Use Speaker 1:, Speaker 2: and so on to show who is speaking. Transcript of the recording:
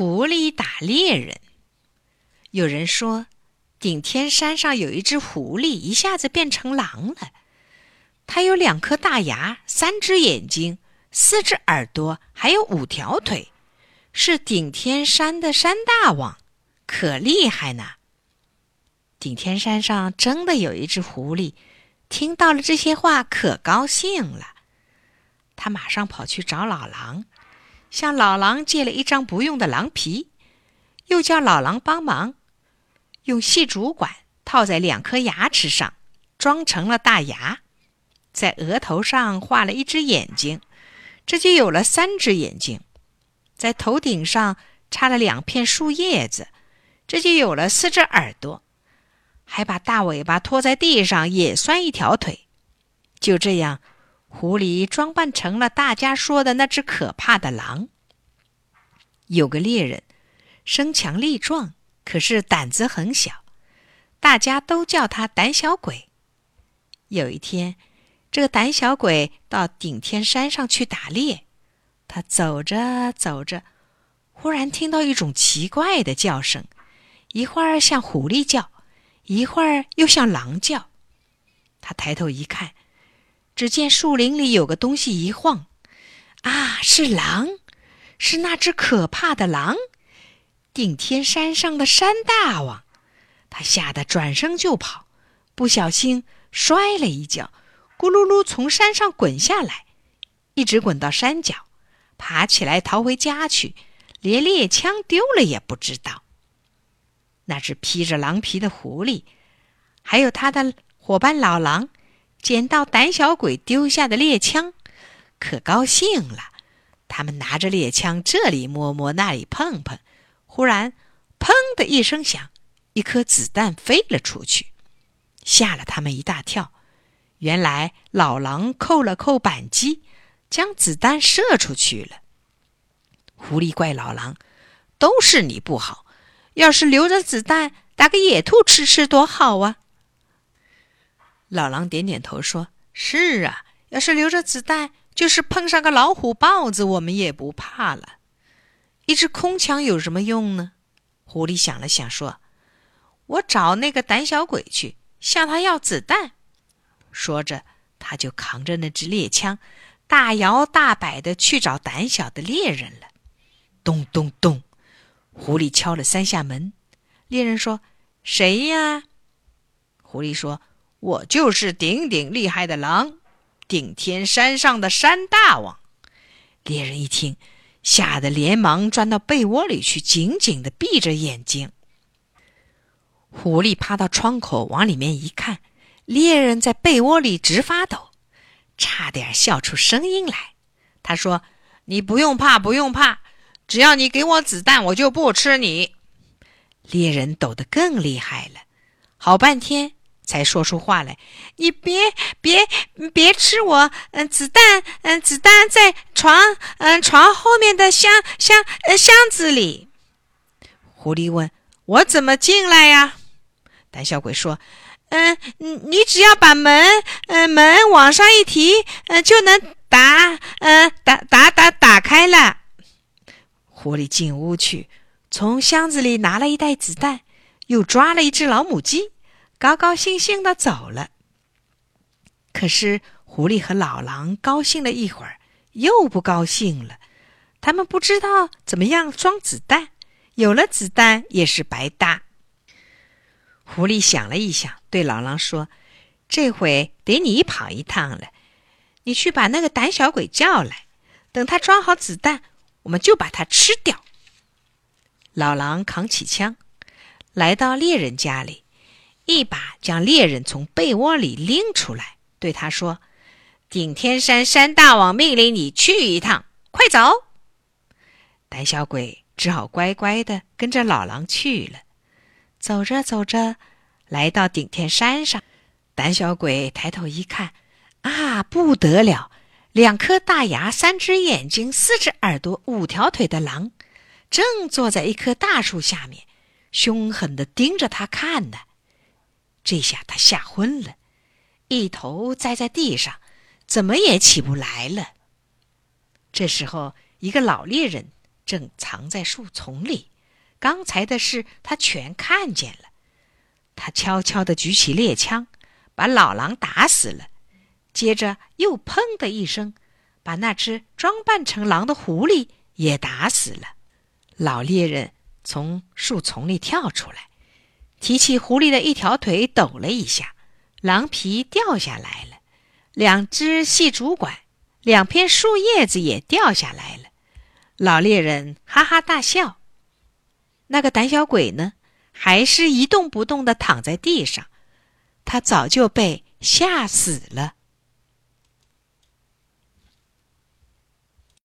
Speaker 1: 狐狸打猎人。有人说，顶天山上有一只狐狸，一下子变成狼了。它有两颗大牙，三只眼睛，四只耳朵，还有五条腿，是顶天山的山大王，可厉害呢。顶天山上真的有一只狐狸，听到了这些话，可高兴了。他马上跑去找老狼。向老狼借了一张不用的狼皮，又叫老狼帮忙，用细竹管套在两颗牙齿上，装成了大牙，在额头上画了一只眼睛，这就有了三只眼睛；在头顶上插了两片树叶子，这就有了四只耳朵；还把大尾巴拖在地上，也算一条腿。就这样。狐狸装扮成了大家说的那只可怕的狼。有个猎人，身强力壮，可是胆子很小，大家都叫他胆小鬼。有一天，这个胆小鬼到顶天山上去打猎，他走着走着，忽然听到一种奇怪的叫声，一会儿像狐狸叫，一会儿又像狼叫。他抬头一看。只见树林里有个东西一晃，啊，是狼，是那只可怕的狼，顶天山上的山大王。他吓得转身就跑，不小心摔了一跤，咕噜噜从山上滚下来，一直滚到山脚，爬起来逃回家去，连猎枪丢了也不知道。那只披着狼皮的狐狸，还有他的伙伴老狼。捡到胆小鬼丢下的猎枪，可高兴了。他们拿着猎枪，这里摸摸，那里碰碰。忽然，砰的一声响，一颗子弹飞了出去，吓了他们一大跳。原来老狼扣了扣扳机，将子弹射出去了。狐狸怪老狼：“都是你不好，要是留着子弹，打个野兔吃吃多好啊！”老狼点点头说：“是啊，要是留着子弹，就是碰上个老虎、豹子，我们也不怕了。一支空枪有什么用呢？”狐狸想了想说：“我找那个胆小鬼去，向他要子弹。”说着，他就扛着那支猎枪，大摇大摆的去找胆小的猎人了。咚咚咚，狐狸敲了三下门。猎人说：“谁呀？”狐狸说。我就是顶顶厉害的狼，顶天山上的山大王。猎人一听，吓得连忙钻到被窝里去，紧紧的闭着眼睛。狐狸趴到窗口往里面一看，猎人在被窝里直发抖，差点笑出声音来。他说：“你不用怕，不用怕，只要你给我子弹，我就不吃你。”猎人抖得更厉害了，好半天。才说出话来，你别别别吃我！嗯，子弹，嗯，子弹在床，嗯，床后面的箱箱呃箱子里。狐狸问：“我怎么进来呀？”胆小鬼说：“嗯，你你只要把门，嗯，门往上一提，嗯，就能打，嗯，打打打打开了。”狐狸进屋去，从箱子里拿了一袋子弹，又抓了一只老母鸡。高高兴兴的走了。可是狐狸和老狼高兴了一会儿，又不高兴了。他们不知道怎么样装子弹，有了子弹也是白搭。狐狸想了一想，对老狼说：“这回得你跑一趟了，你去把那个胆小鬼叫来，等他装好子弹，我们就把他吃掉。”老狼扛起枪，来到猎人家里。一把将猎人从被窝里拎出来，对他说：“顶天山山大王命令你去一趟，快走！”胆小鬼只好乖乖的跟着老狼去了。走着走着，来到顶天山上，胆小鬼抬头一看，啊，不得了！两颗大牙、三只眼睛、四只耳朵、五条腿的狼，正坐在一棵大树下面，凶狠的盯着他看呢。这下他吓昏了，一头栽在地上，怎么也起不来了。这时候，一个老猎人正藏在树丛里，刚才的事他全看见了。他悄悄地举起猎枪，把老狼打死了，接着又砰的一声，把那只装扮成狼的狐狸也打死了。老猎人从树丛里跳出来，提起狐狸的一条腿，抖了一下，狼皮掉下来了，两只细竹管，两片树叶子也掉下来了。老猎人哈哈大笑。那个胆小鬼呢？还是一动不动的躺在地上，他早就被吓死了。